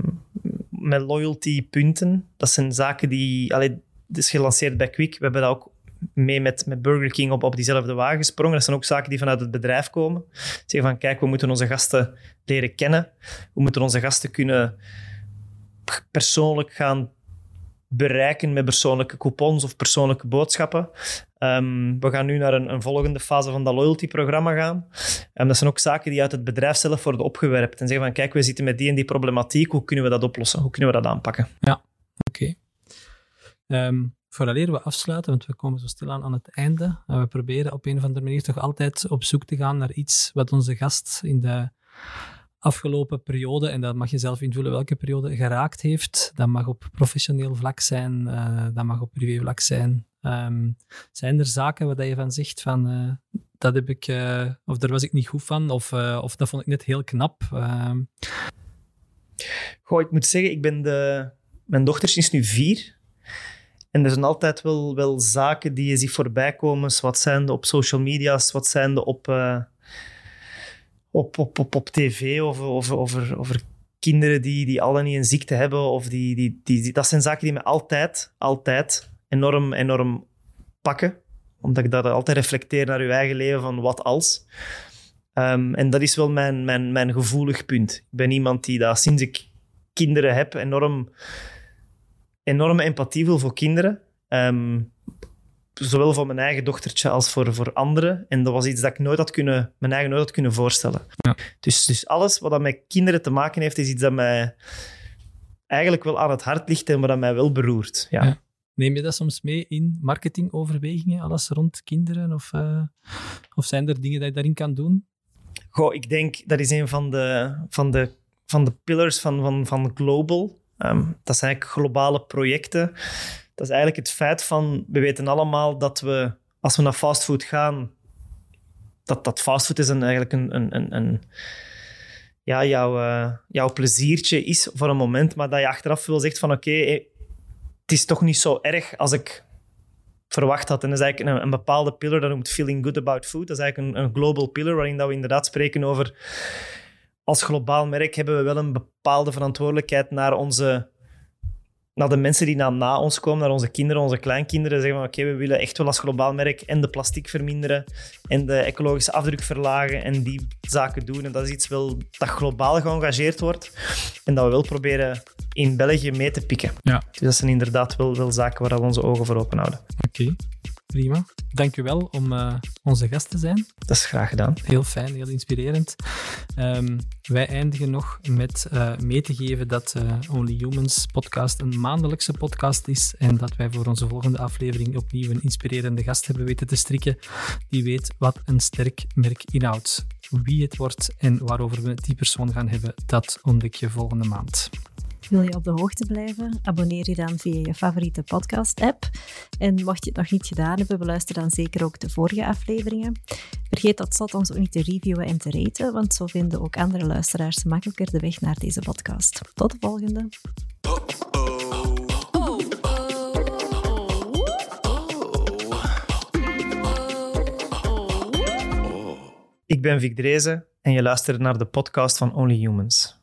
met loyalty punten. Dat zijn zaken die... Allee, het is gelanceerd bij Quick. We hebben dat ook mee met, met Burger King op, op diezelfde wagen gesprongen. Dat zijn ook zaken die vanuit het bedrijf komen. Zeggen van, kijk, we moeten onze gasten leren kennen. We moeten onze gasten kunnen persoonlijk gaan bereiken met persoonlijke coupons of persoonlijke boodschappen. Um, we gaan nu naar een, een, volgende fase van dat loyalty-programma gaan. Um, dat zijn ook zaken die uit het bedrijf zelf worden opgewerpt. En zeggen van, kijk, we zitten met die en die problematiek. Hoe kunnen we dat oplossen? Hoe kunnen we dat aanpakken? Ja, oké. Okay. Um, ehm, vooraleer we afsluiten, want we komen zo stilaan aan het einde. En we proberen op een of andere manier toch altijd op zoek te gaan naar iets wat onze gast in de afgelopen periode, en dat mag je zelf invullen welke periode, geraakt heeft. Dat mag op professioneel vlak zijn, uh, dat mag op privé vlak zijn. Um, zijn er zaken waar je van zegt van uh, dat heb ik, uh, of daar was ik niet goed van, of, of dat vond ik net heel knap? Ehm, Goh, ik moet zeggen, ik ben de, mijn dochter is nu vier. En er zijn altijd wel, wel zaken die je ziet voorbij komen. Wat zijn de op social media's, wat zijn de op, op, op, op, tv over, over, over, over kinderen die, die al dan niet een ziekte hebben. Of die, die, die, dat zijn zaken die me altijd, altijd enorm, enorm pakken. Omdat ik dat altijd reflecteer naar je eigen leven van wat als. Um, en dat is wel mijn, mijn, mijn gevoelig punt. Ik ben iemand die dat sinds ik kinderen heb enorm enorme empathie voel voor kinderen. Um, zowel voor mijn eigen dochtertje als voor, voor anderen. En dat was iets dat ik nooit had kunnen, mijn eigen nooit had kunnen voorstellen. Ja. Dus, dus alles wat dat met kinderen te maken heeft, is iets dat mij eigenlijk wel aan het hart ligt en wat dat mij wel beroert. Ja. ja. Neem je dat soms mee in marketingoverwegingen, alles rond kinderen? Of, uh, of zijn er dingen dat je daarin kan doen? Goh, ik denk dat is een van de, van de, van de pillars van, van, van Global. Um, dat zijn eigenlijk globale projecten. Dat is eigenlijk het feit van, we weten allemaal dat we, als we naar fastfood gaan, dat, dat fastfood is een, eigenlijk een, een, een, ja, jouw, uh, jouw pleziertje is voor een moment, maar dat je achteraf wel zegt van oké, okay, het is toch niet zo erg als ik verwacht had. En dat is eigenlijk een, een bepaalde pillar, dat noemt feeling good about food. Dat is eigenlijk een, een global pillar, waarin dat we inderdaad spreken over als globaal merk hebben we wel een bepaalde verantwoordelijkheid naar onze naar de mensen die na, na ons komen, naar onze kinderen, onze kleinkinderen, zeggen van oké, we willen echt wel als globaal merk en de plastic verminderen en de ecologische afdruk verlagen en die zaken doen. En dat is iets wel dat globaal geëngageerd wordt en dat we wel proberen in België mee te pikken. Ja. Dus dat zijn inderdaad wel, wel zaken waar we onze ogen voor open houden. Oké. Prima. Dank u wel om uh, onze gast te zijn. Dat is graag gedaan. Heel fijn, heel inspirerend. Um, wij eindigen nog met uh, mee te geven dat uh, Only Humans podcast een maandelijkse podcast is en dat wij voor onze volgende aflevering opnieuw een inspirerende gast hebben weten te strikken die weet wat een sterk merk inhoudt. Wie het wordt en waarover we die persoon gaan hebben, dat ontdek je volgende maand. Wil je op de hoogte blijven? Abonneer je dan via je favoriete podcast-app. En mocht je het nog niet gedaan hebben, beluister dan zeker ook de vorige afleveringen. Vergeet tot slot ons ook niet te reviewen en te raten, want zo vinden ook andere luisteraars makkelijker de weg naar deze podcast. Tot de volgende. Ik ben Vic Drezen en je luistert naar de podcast van Only Humans.